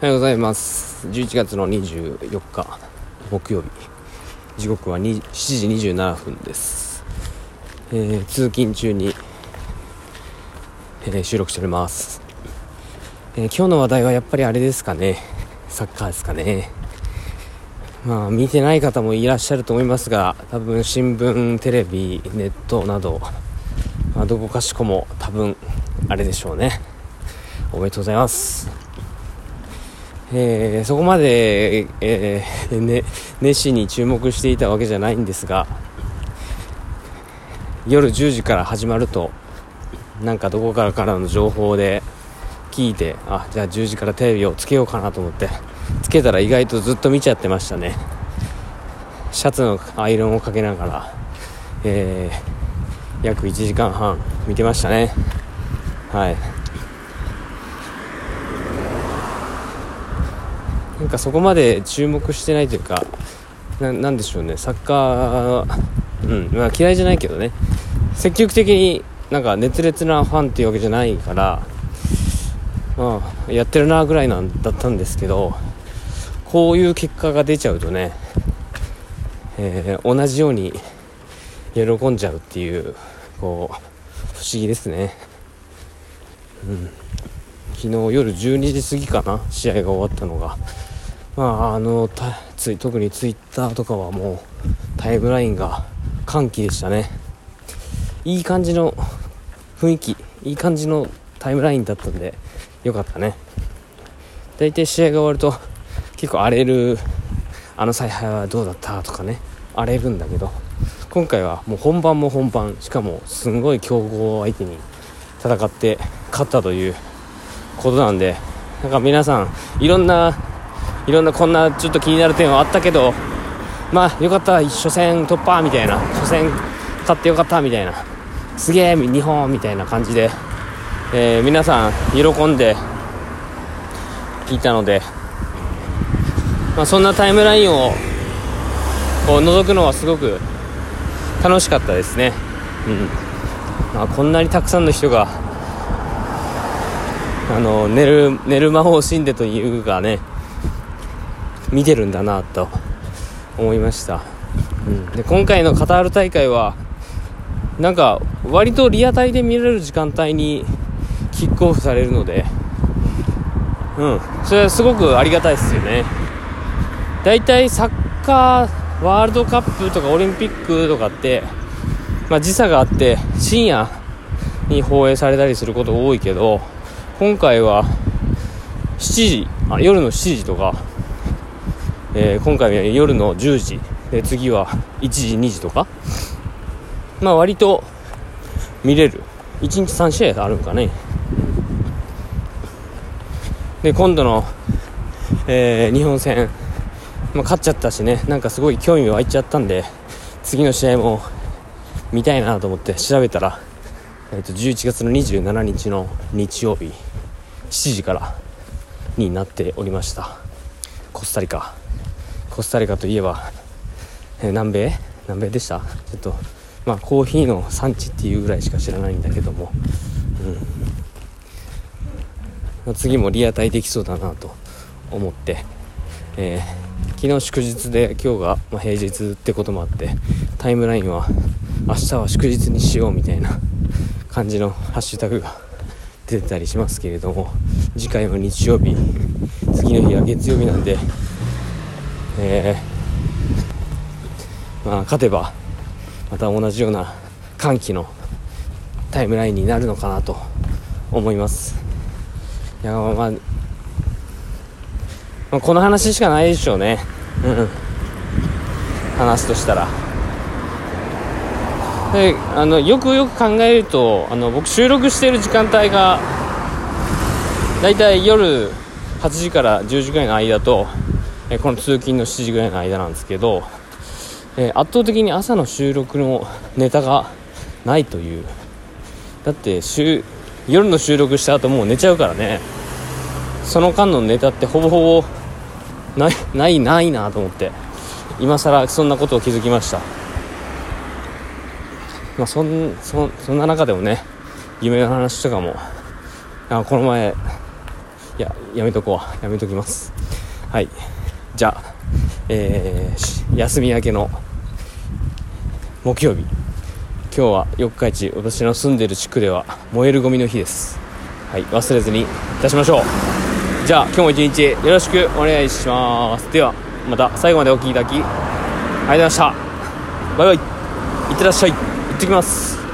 おはようございます。11月の24日木曜日。時刻は7時27分です、えー、通勤中に、えー、収録しております、えー、今日の話題はやっぱりあれですかね。サッカーですかね。まあ見てない方もいらっしゃると思いますが多分新聞テレビネットなど、まあ、どこかしこも多分あれでしょうね。おめでとうございます。えー、そこまで、えー ね、熱心に注目していたわけじゃないんですが夜10時から始まるとなんかどこからからの情報で聞いてあじゃあ10時からテレビをつけようかなと思ってつけたら意外とずっと見ちゃってましたね。シャツのアイロンをかけながら、えー、約1時間半見てましたね。はい。なんかそこまで注目してないというかなんでしょうね。サッカー、うん。まあ、嫌いじゃないけどね。積極的になんか熱烈なファンっていうわけじゃないから、まあ、やってるなぐらいなんだったんですけどこういう結果が出ちゃうとね、えー、同じように喜んじゃうっていうこう不思議ですね、うん、昨日夜12時過ぎかな試合が終わったのが。まああのつい特にツイッターとかはもうタイムラインが歓喜でしたね。いい感じの雰囲気いい感じのタイムラインだったんでよかったね。大体試合が終わると結構荒れるあの采配はどうだったとかね荒れるんだけど今回はもう本番も本番しかもすんごい強豪相手に戦って勝ったということなんでなんか皆さんいろんないろんなこんなちょっと気になる点はあったけどまあよかった初戦突破みたいな。初戦勝ってよかったみたいな。すげえ日本みたいな感じで、えー、皆さん喜んで聞いたので、まあ、そんなタイムラインをこう覗くのはすごく楽しかったですね、うん。まあ、こんなにたくさんの人があの寝る寝る間を惜しんでというかね。見てるんだなと思いました、うん、で今回のカタール大会はなんか割とリアタイで見られる時間帯にキックオフされるのでうん。それはすごくありがたいですよね。大体サッカーワールドカップとかオリンピックとかって、まあ、時差があって深夜に放映されたりすること多いけど今回は7時あ夜の7時とかえー、今回は夜の10時で次は1時2時とか。まあ割と見れる。1日3試合あるんかね。で今度の、えー、日本戦、まあ、勝っちゃったしね。なんかすごい興味湧いちゃったんで次の試合も見たいなと思って調べたら、えー、と11月の27日の日曜日7時からになっておりました。コスタリカコスタリカといえば、えー、南米？南米でした？ちょっとまあコーヒーの産地っていうぐらいしか知らないんだけども、うん、次もリアタイできそうだなと思って、えー、昨日祝日で今日が、まあ、平日ってこともあってタイムラインは明日は祝日にしようみたいな感じのハッシュタグが出てたりしますけれども。次回は日曜日次の日は月曜日なんでえー、まあ、勝てばまた同じような歓喜のタイムラインになるのかなと思います。いや、まあ、まあ、この話しかないでしょうね。話すとしたら。であのよくよく考えるとあの僕収録している時間帯がだいたい夜8時から10時ぐらいの間とえこの通勤の7時ぐらいの間なんですけど、え圧倒的に朝の収録のネタがないという。だって週夜の収録した後もう寝ちゃうからね。その間のネタってほぼほぼないないないなと思って。今更そんなことを気づきました。まあそんそそんな中でもね夢の話とかもあこの前いややめとこうやめときます。はい。じゃあえー、休み明けの木曜日。今日は四日市私の住んでる地区では燃えるゴミの日です。はい忘れずにいたしましょう。じゃあ今日も一日よろしくお願いします。ではまた最後までお聴きいただきありがとうございました。バイバイ。いってらっしゃい。行ってきます。